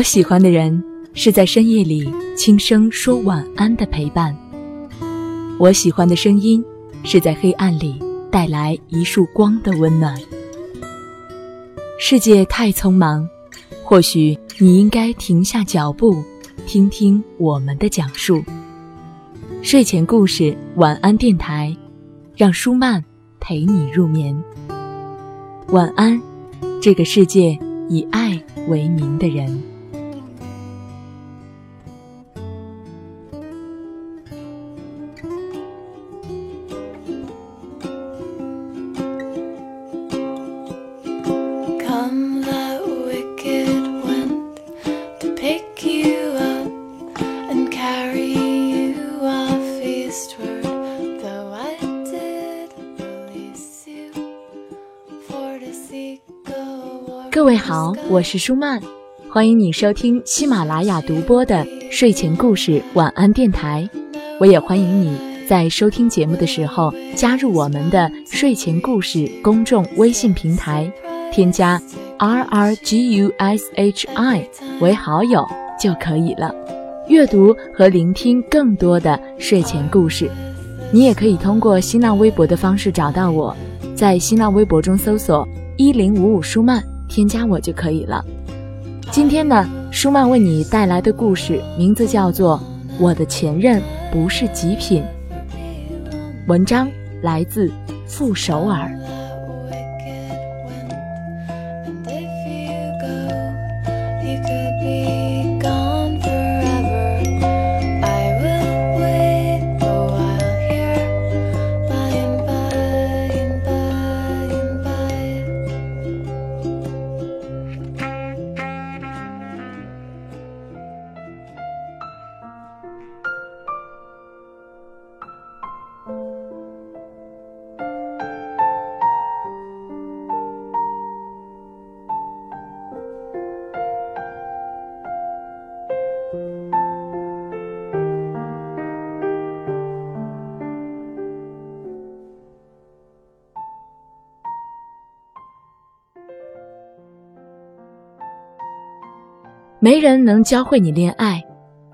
我喜欢的人是在深夜里轻声说晚安的陪伴。我喜欢的声音是在黑暗里带来一束光的温暖。世界太匆忙，或许你应该停下脚步，听听我们的讲述。睡前故事，晚安电台，让舒曼陪你入眠。晚安，这个世界以爱为名的人。各位好，我是舒曼，欢迎你收听喜马拉雅独播的睡前故事晚安电台。我也欢迎你在收听节目的时候加入我们的睡前故事公众微信平台，添加 R R G U S H I 为好友就可以了。阅读和聆听更多的睡前故事，你也可以通过新浪微博的方式找到我，在新浪微博中搜索一零五五舒曼。添加我就可以了。今天呢，舒曼为你带来的故事名字叫做《我的前任不是极品》。文章来自傅首尔。没人能教会你恋爱，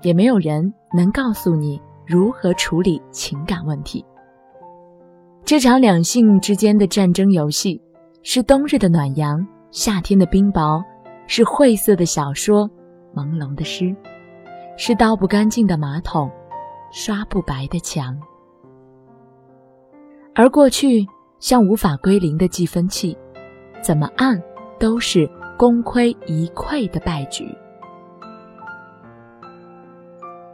也没有人能告诉你如何处理情感问题。这场两性之间的战争游戏，是冬日的暖阳，夏天的冰雹，是晦涩的小说，朦胧的诗，是倒不干净的马桶，刷不白的墙。而过去像无法归零的计分器，怎么按都是功亏一篑的败局。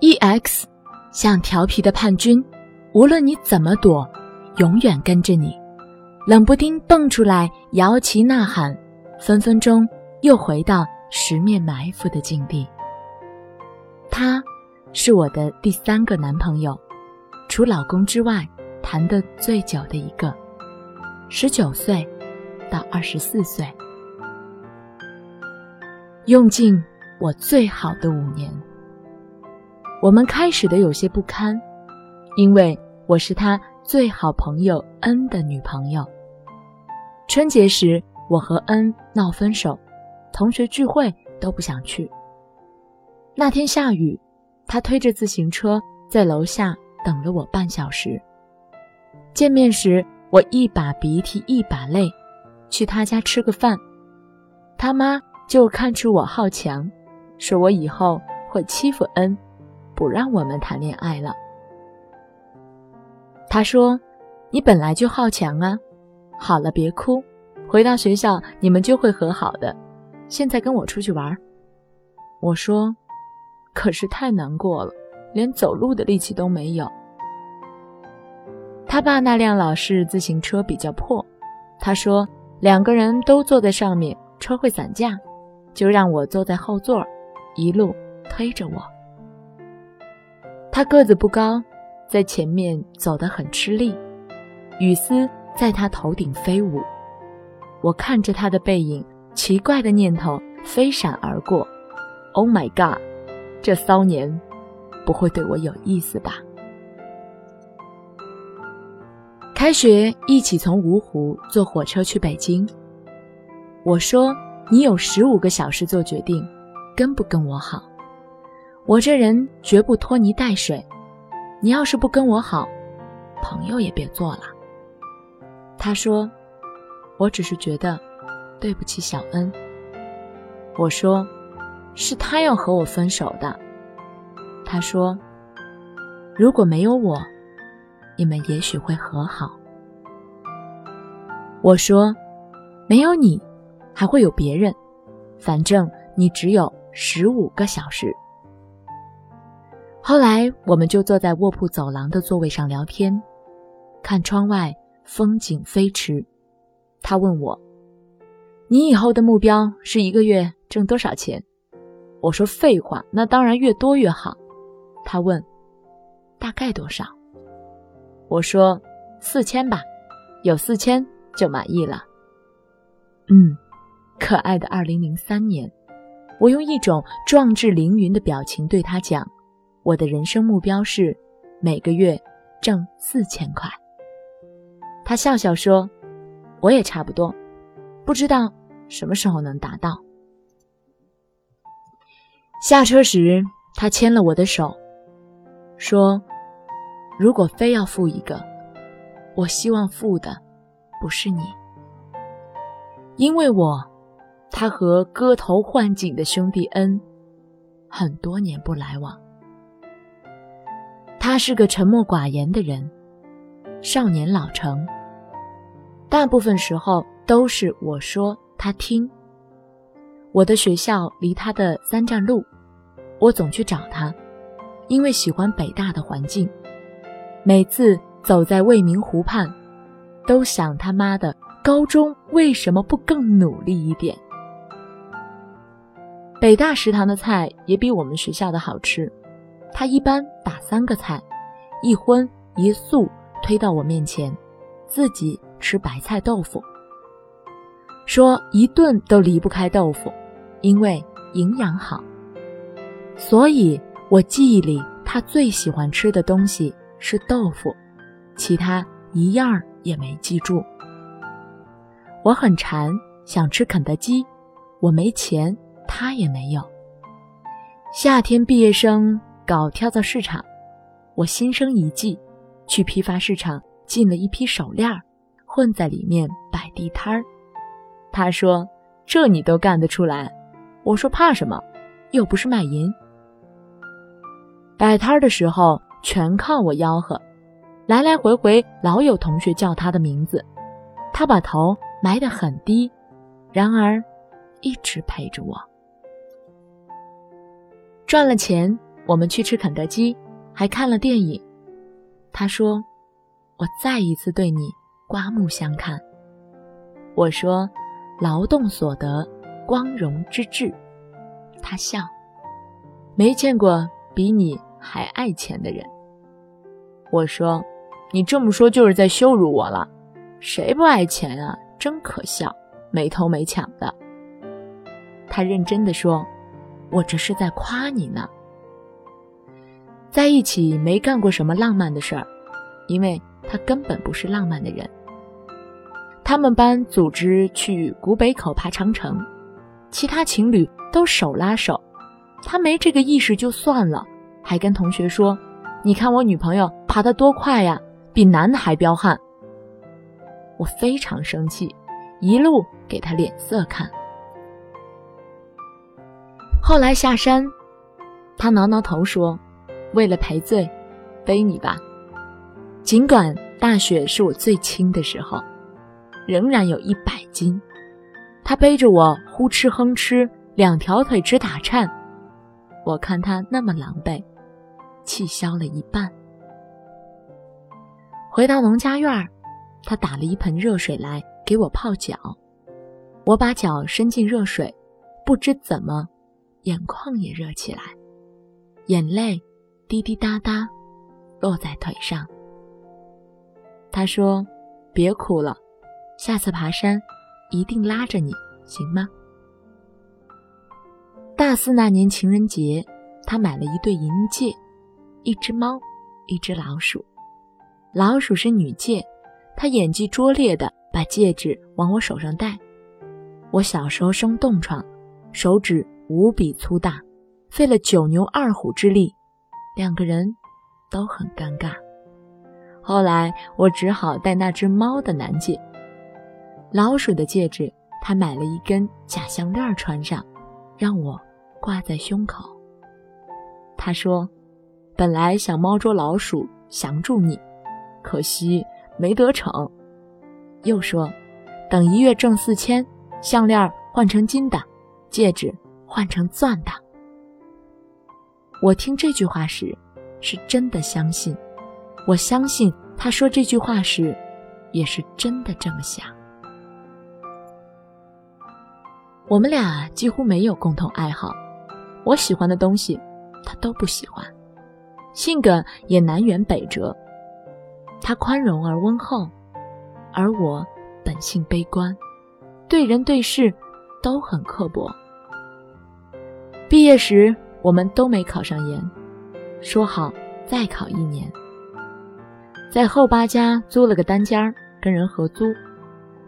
E.X. 像调皮的叛军，无论你怎么躲，永远跟着你，冷不丁蹦出来摇旗呐喊，分分钟又回到十面埋伏的境地。他，是我的第三个男朋友，除老公之外谈的最久的一个，十九岁到二十四岁，用尽我最好的五年。我们开始的有些不堪，因为我是他最好朋友恩的女朋友。春节时，我和恩闹分手，同学聚会都不想去。那天下雨，他推着自行车在楼下等了我半小时。见面时，我一把鼻涕一把泪，去他家吃个饭，他妈就看出我好强，说我以后会欺负恩。不让我们谈恋爱了。他说：“你本来就好强啊，好了，别哭，回到学校你们就会和好的。现在跟我出去玩。”我说：“可是太难过了，连走路的力气都没有。”他爸那辆老式自行车比较破，他说两个人都坐在上面，车会散架，就让我坐在后座，一路推着我。他个子不高，在前面走得很吃力，雨丝在他头顶飞舞。我看着他的背影，奇怪的念头飞闪而过：“Oh my god，这骚年不会对我有意思吧？”开学一起从芜湖坐火车去北京。我说：“你有十五个小时做决定，跟不跟我好。我这人绝不拖泥带水，你要是不跟我好，朋友也别做了。他说：“我只是觉得对不起小恩。”我说：“是他要和我分手的。”他说：“如果没有我，你们也许会和好。”我说：“没有你，还会有别人。反正你只有十五个小时。”后来，我们就坐在卧铺走廊的座位上聊天，看窗外风景飞驰。他问我：“你以后的目标是一个月挣多少钱？”我说：“废话，那当然越多越好。”他问：“大概多少？”我说：“四千吧，有四千就满意了。”嗯，可爱的二零零三年，我用一种壮志凌云的表情对他讲。我的人生目标是每个月挣四千块。他笑笑说：“我也差不多，不知道什么时候能达到。”下车时，他牵了我的手，说：“如果非要付一个，我希望付的不是你，因为我，他和割头换颈的兄弟恩很多年不来往。”他是个沉默寡言的人，少年老成。大部分时候都是我说他听。我的学校离他的三站路，我总去找他，因为喜欢北大的环境。每次走在未名湖畔，都想他妈的高中为什么不更努力一点？北大食堂的菜也比我们学校的好吃。他一般打三个菜，一荤一素推到我面前，自己吃白菜豆腐。说一顿都离不开豆腐，因为营养好。所以我记忆里他最喜欢吃的东西是豆腐，其他一样也没记住。我很馋，想吃肯德基，我没钱，他也没有。夏天毕业生。搞跳蚤市场，我心生一计，去批发市场进了一批手链，混在里面摆地摊儿。他说：“这你都干得出来？”我说：“怕什么？又不是卖淫。”摆摊儿的时候全靠我吆喝，来来回回老有同学叫他的名字，他把头埋得很低，然而一直陪着我，赚了钱。我们去吃肯德基，还看了电影。他说：“我再一次对你刮目相看。”我说：“劳动所得，光荣之至。”他笑：“没见过比你还爱钱的人。”我说：“你这么说就是在羞辱我了。谁不爱钱啊？真可笑，没偷没抢的。”他认真的说：“我这是在夸你呢。”在一起没干过什么浪漫的事儿，因为他根本不是浪漫的人。他们班组织去古北口爬长城，其他情侣都手拉手，他没这个意识就算了，还跟同学说：“你看我女朋友爬得多快呀，比男的还彪悍。”我非常生气，一路给他脸色看。后来下山，他挠挠头说。为了赔罪，背你吧。尽管大雪是我最轻的时候，仍然有一百斤。他背着我呼哧哼哧，两条腿直打颤。我看他那么狼狈，气消了一半。回到农家院儿他打了一盆热水来给我泡脚。我把脚伸进热水，不知怎么，眼眶也热起来，眼泪。滴滴答答，落在腿上。他说：“别哭了，下次爬山一定拉着你，行吗？”大四那年情人节，他买了一对银戒，一只猫，一只老鼠。老鼠是女戒，他演技拙劣的把戒指往我手上戴。我小时候生冻疮，手指无比粗大，费了九牛二虎之力，两个人都很尴尬。后来我只好戴那只猫的男戒。老鼠的戒指，他买了一根假项链穿上，让我挂在胸口。他说：“本来想猫捉老鼠降住你，可惜没得逞。”又说：“等一月挣四千，项链换成金的，戒指换成钻的。”我听这句话时，是真的相信。我相信他说这句话时，也是真的这么想。我们俩几乎没有共同爱好，我喜欢的东西，他都不喜欢，性格也南辕北辙。他宽容而温厚，而我本性悲观，对人对事都很刻薄。毕业时我们都没考上研，说好再考一年。在后八家租了个单间儿，跟人合租，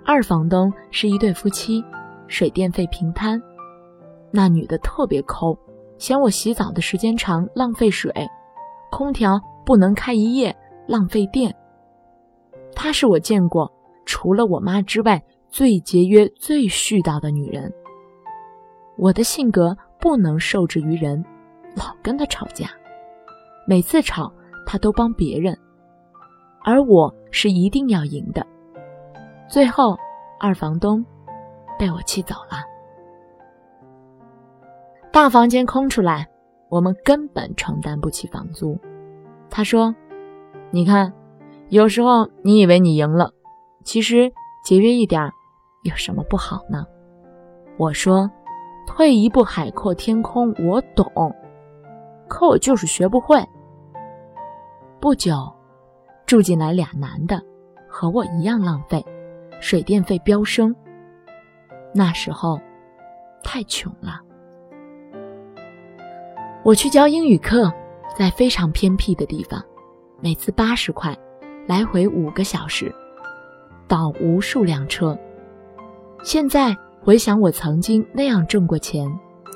二房东是一对夫妻，水电费平摊。那女的特别抠，嫌我洗澡的时间长浪费水，空调不能开一夜浪费电。她是我见过除了我妈之外最节约、最絮叨的女人。我的性格不能受制于人，老跟他吵架，每次吵他都帮别人。而我是一定要赢的。最后，二房东被我气走了。大房间空出来，我们根本承担不起房租。他说：“你看，有时候你以为你赢了，其实节约一点有什么不好呢？”我说：“退一步海阔天空，我懂，可我就是学不会。”不久。住进来俩男的，和我一样浪费，水电费飙升。那时候太穷了。我去教英语课，在非常偏僻的地方，每次八十块，来回五个小时，倒无数辆车。现在回想我曾经那样挣过钱，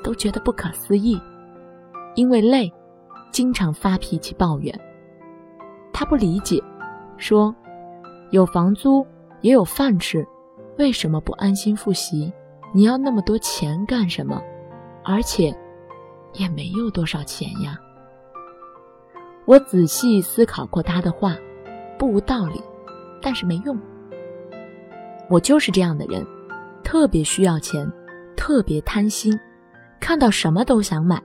都觉得不可思议，因为累，经常发脾气抱怨。他不理解，说：“有房租也有饭吃，为什么不安心复习？你要那么多钱干什么？而且，也没有多少钱呀。”我仔细思考过他的话，不无道理，但是没用。我就是这样的人，特别需要钱，特别贪心，看到什么都想买。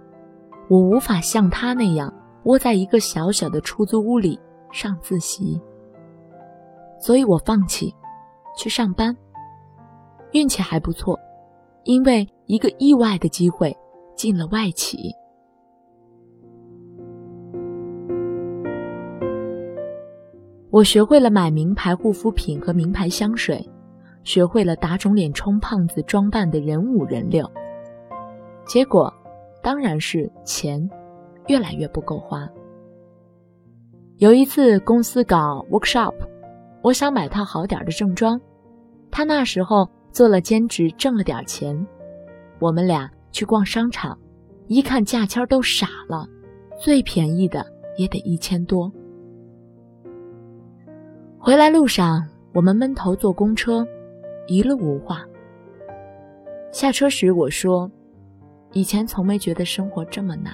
我无法像他那样窝在一个小小的出租屋里。上自习，所以我放弃去上班。运气还不错，因为一个意外的机会进了外企。我学会了买名牌护肤品和名牌香水，学会了打肿脸充胖子装扮的人五人六。结果当然是钱越来越不够花。有一次公司搞 workshop，我想买套好点的正装。他那时候做了兼职，挣了点钱。我们俩去逛商场，一看价签都傻了，最便宜的也得一千多。回来路上，我们闷头坐公车，一路无话。下车时我说：“以前从没觉得生活这么难。”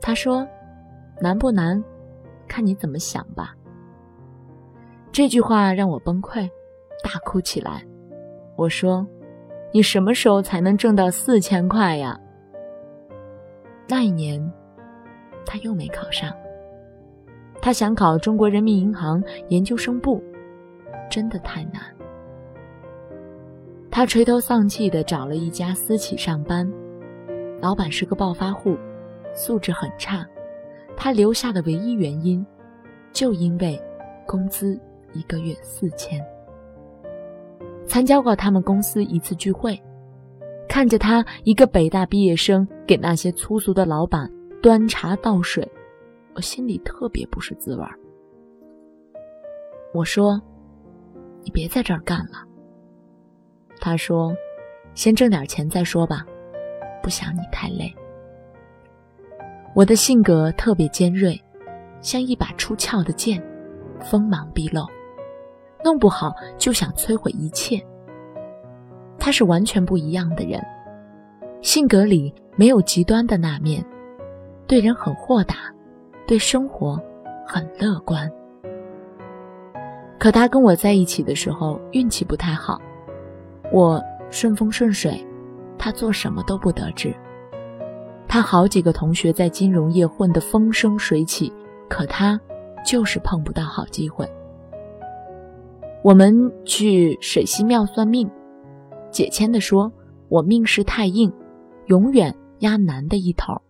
他说：“难不难？”看你怎么想吧。这句话让我崩溃，大哭起来。我说：“你什么时候才能挣到四千块呀？”那一年，他又没考上。他想考中国人民银行研究生部，真的太难。他垂头丧气地找了一家私企上班，老板是个暴发户，素质很差。他留下的唯一原因，就因为工资一个月四千。参加过他们公司一次聚会，看着他一个北大毕业生给那些粗俗的老板端茶倒水，我心里特别不是滋味儿。我说：“你别在这儿干了。”他说：“先挣点钱再说吧。”不想你太累。我的性格特别尖锐，像一把出鞘的剑，锋芒毕露，弄不好就想摧毁一切。他是完全不一样的人，性格里没有极端的那面，对人很豁达，对生活很乐观。可他跟我在一起的时候运气不太好，我顺风顺水，他做什么都不得志。他好几个同学在金融业混得风生水起，可他就是碰不到好机会。我们去水西庙算命，解签的说我命势太硬，永远压男的一头，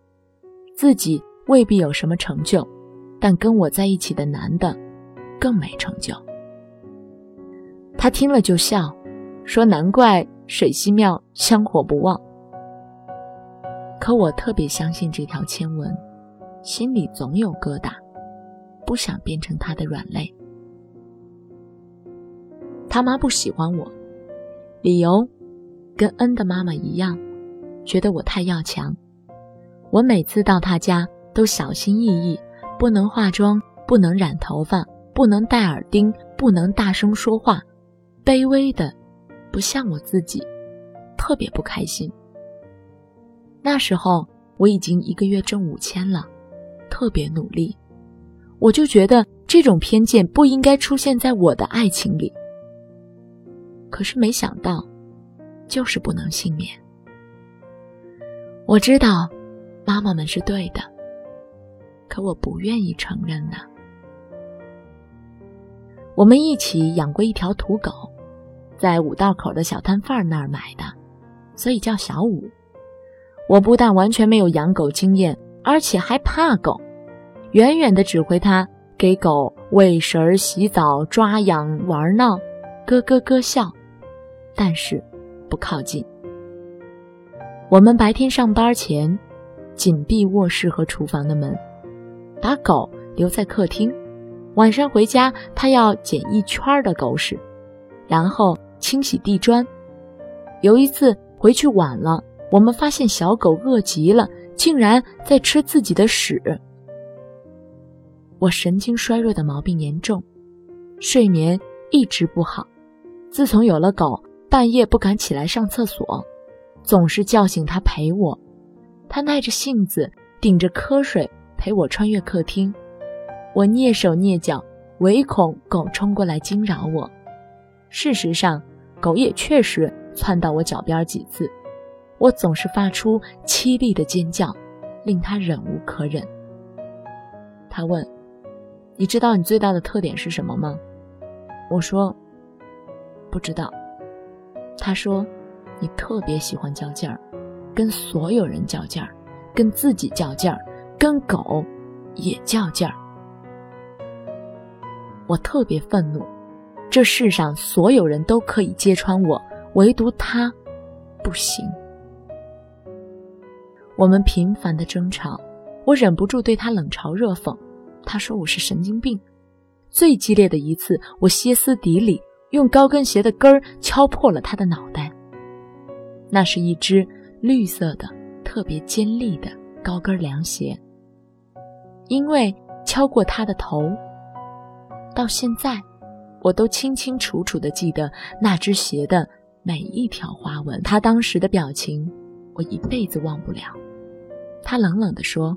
自己未必有什么成就，但跟我在一起的男的更没成就。他听了就笑，说：“难怪水西庙香火不旺。”可我特别相信这条签文，心里总有疙瘩，不想变成他的软肋。他妈不喜欢我，理由跟恩的妈妈一样，觉得我太要强。我每次到他家都小心翼翼，不能化妆，不能染头发，不能戴耳钉，不能大声说话。卑微的，不像我自己，特别不开心。那时候我已经一个月挣五千了，特别努力，我就觉得这种偏见不应该出现在我的爱情里。可是没想到，就是不能幸免。我知道，妈妈们是对的，可我不愿意承认呢。我们一起养过一条土狗，在五道口的小摊贩那儿买的，所以叫小五。我不但完全没有养狗经验，而且还怕狗，远远的指挥他给狗喂食、洗澡、抓痒、玩闹，咯咯咯笑，但是不靠近。我们白天上班前紧闭卧室和厨房的门，把狗留在客厅。晚上回家，他要捡一圈的狗屎，然后清洗地砖。有一次回去晚了，我们发现小狗饿极了，竟然在吃自己的屎。我神经衰弱的毛病严重，睡眠一直不好。自从有了狗，半夜不敢起来上厕所，总是叫醒它陪我。它耐着性子，顶着瞌睡陪我穿越客厅。我蹑手蹑脚，唯恐狗冲过来惊扰我。事实上，狗也确实窜到我脚边几次，我总是发出凄厉的尖叫，令它忍无可忍。他问：“你知道你最大的特点是什么吗？”我说：“不知道。”他说：“你特别喜欢较劲儿，跟所有人较劲儿，跟自己较劲儿，跟狗也较劲儿。”我特别愤怒，这世上所有人都可以揭穿我，唯独他不行。我们频繁的争吵，我忍不住对他冷嘲热讽。他说我是神经病。最激烈的一次，我歇斯底里，用高跟鞋的跟儿敲破了他的脑袋。那是一只绿色的、特别尖利的高跟凉鞋。因为敲过他的头。到现在，我都清清楚楚地记得那只鞋的每一条花纹。他当时的表情，我一辈子忘不了。他冷冷地说：“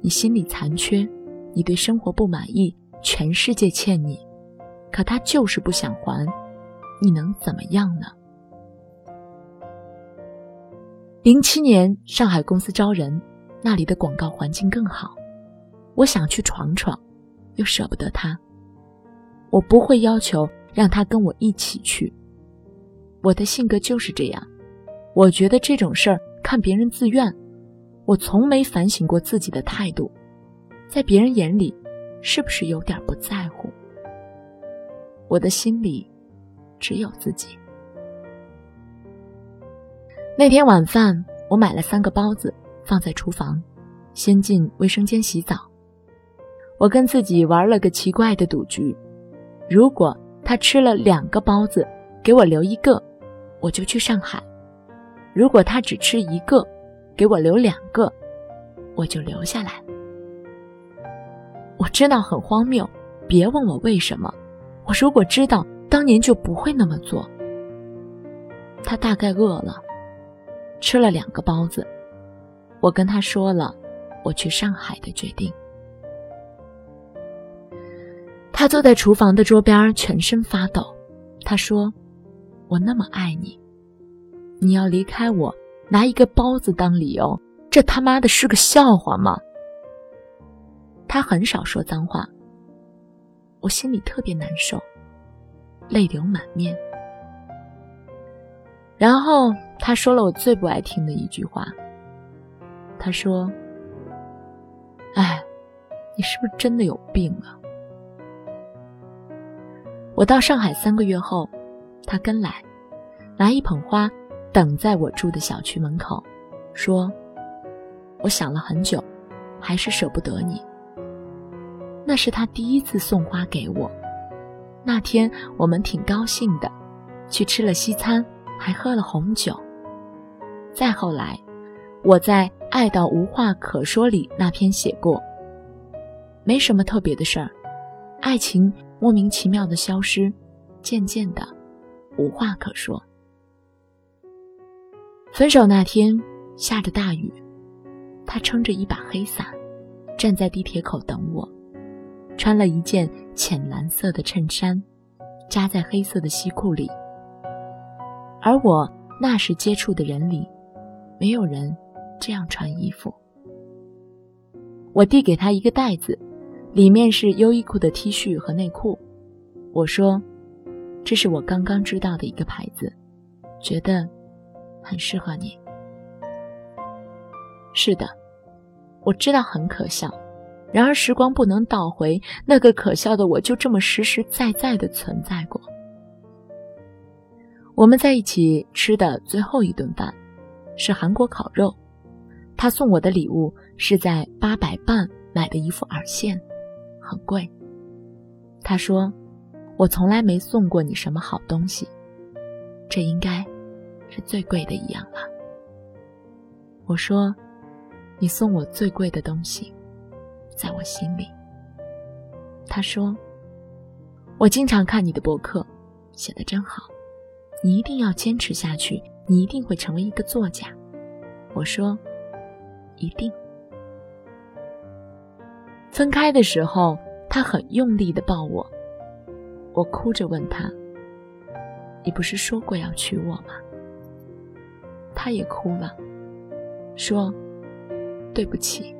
你心里残缺，你对生活不满意，全世界欠你，可他就是不想还，你能怎么样呢？”零七年，上海公司招人，那里的广告环境更好，我想去闯闯，又舍不得他。我不会要求让他跟我一起去。我的性格就是这样，我觉得这种事儿看别人自愿。我从没反省过自己的态度，在别人眼里，是不是有点不在乎？我的心里只有自己。那天晚饭，我买了三个包子放在厨房，先进卫生间洗澡。我跟自己玩了个奇怪的赌局。如果他吃了两个包子，给我留一个，我就去上海；如果他只吃一个，给我留两个，我就留下来。我知道很荒谬，别问我为什么。我如果知道，当年就不会那么做。他大概饿了，吃了两个包子。我跟他说了我去上海的决定。他坐在厨房的桌边，全身发抖。他说：“我那么爱你，你要离开我，拿一个包子当理由，这他妈的是个笑话吗？”他很少说脏话，我心里特别难受，泪流满面。然后他说了我最不爱听的一句话。他说：“哎，你是不是真的有病啊？”我到上海三个月后，他跟来，拿一捧花，等在我住的小区门口，说：“我想了很久，还是舍不得你。”那是他第一次送花给我。那天我们挺高兴的，去吃了西餐，还喝了红酒。再后来，我在《爱到无话可说》里那篇写过，没什么特别的事儿，爱情莫名其妙的消失，渐渐的无话可说。分手那天下着大雨，他撑着一把黑伞，站在地铁口等我。穿了一件浅蓝色的衬衫，扎在黑色的西裤里。而我那时接触的人里，没有人这样穿衣服。我递给他一个袋子，里面是优衣库的 T 恤和内裤。我说：“这是我刚刚知道的一个牌子，觉得很适合你。”是的，我知道很可笑。然而时光不能倒回，那个可笑的我就这么实实在在的存在过。我们在一起吃的最后一顿饭，是韩国烤肉。他送我的礼物是在八百伴买的一副耳线，很贵。他说：“我从来没送过你什么好东西，这应该是最贵的一样了。”我说：“你送我最贵的东西。”在我心里，他说：“我经常看你的博客，写的真好，你一定要坚持下去，你一定会成为一个作家。”我说：“一定。”分开的时候，他很用力的抱我，我哭着问他：“你不是说过要娶我吗？”他也哭了，说：“对不起。”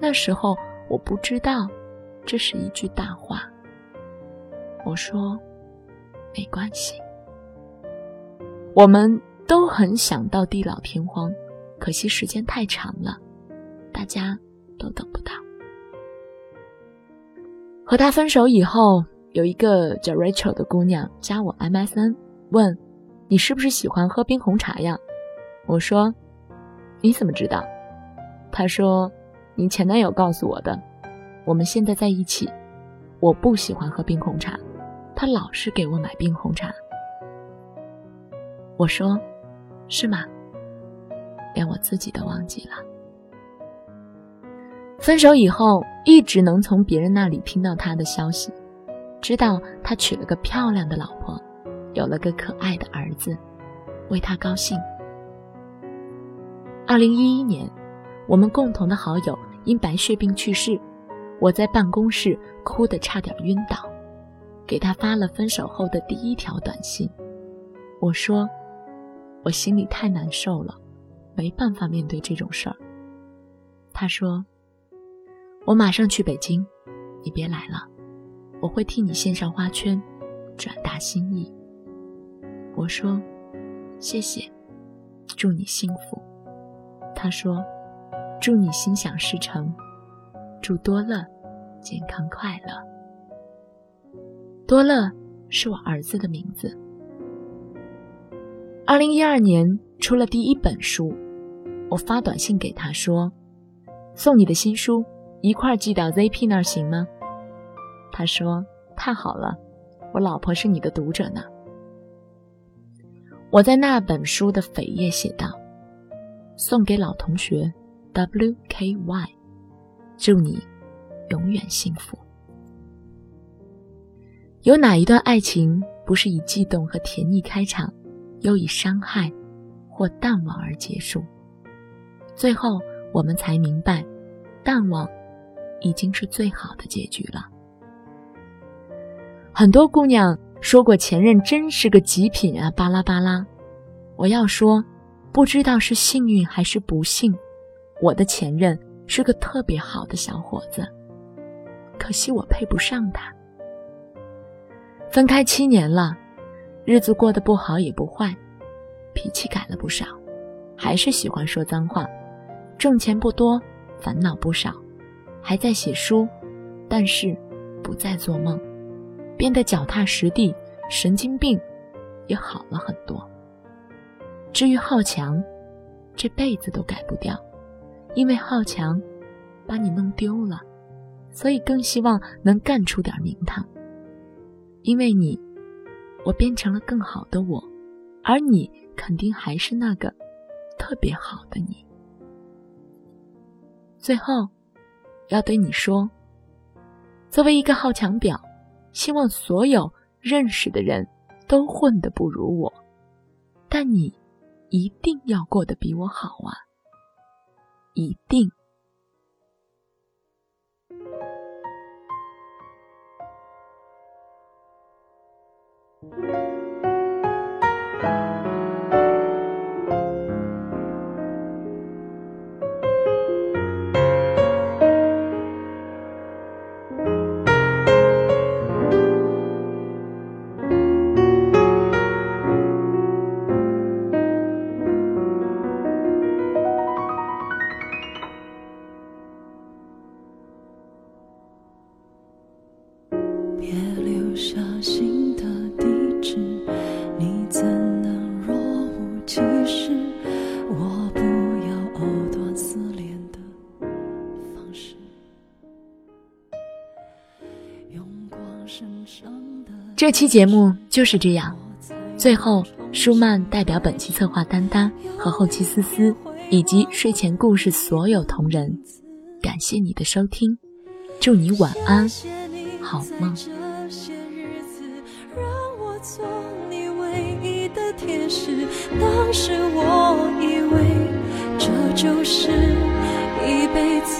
那时候我不知道，这是一句大话。我说，没关系。我们都很想到地老天荒，可惜时间太长了，大家都等不到。和他分手以后，有一个叫 Rachel 的姑娘加我 MSN，问你是不是喜欢喝冰红茶呀？我说，你怎么知道？他说。你前男友告诉我的，我们现在在一起。我不喜欢喝冰红茶，他老是给我买冰红茶。我说：“是吗？”连我自己都忘记了。分手以后，一直能从别人那里听到他的消息，知道他娶了个漂亮的老婆，有了个可爱的儿子，为他高兴。二零一一年。我们共同的好友因白血病去世，我在办公室哭得差点晕倒，给他发了分手后的第一条短信。我说：“我心里太难受了，没办法面对这种事儿。”他说：“我马上去北京，你别来了，我会替你献上花圈，转达心意。”我说：“谢谢，祝你幸福。”他说。祝你心想事成，祝多乐健康快乐。多乐是我儿子的名字。二零一二年出了第一本书，我发短信给他说：“送你的新书一块寄到 ZP 那儿行吗？”他说：“太好了，我老婆是你的读者呢。”我在那本书的扉页写道：“送给老同学 WKY，祝你永远幸福。有哪一段爱情不是以悸动和甜蜜开场，又以伤害或淡忘而结束？最后我们才明白，淡忘已经是最好的结局了。很多姑娘说过前任真是个极品啊，巴拉巴拉。我要说，不知道是幸运还是不幸，我的前任是个特别好的小伙子，可惜我配不上他。分开七年了，日子过得不好也不坏，脾气改了不少，还是喜欢说脏话，挣钱不多，烦恼不少，还在写书，但是不再做梦，变得脚踏实地，神经病也好了很多。至于好强，这辈子都改不掉，因为好强把你弄丢了，所以更希望能干出点名堂。因为你，我变成了更好的我，而你肯定还是那个特别好的你。最后，要对你说，作为一个好强表，希望所有认识的人都混得不如我，但你一定要过得比我好啊！一定。这期节目就是这样。最后，舒曼代表本期策划丹丹和后期思思以及睡前故事所有同仁，感谢你的收听，祝你晚安，好梦。当时我以为这就是一辈子，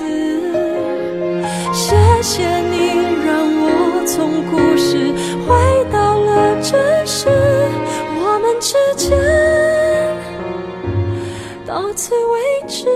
谢谢你让我从故事时间到此为止。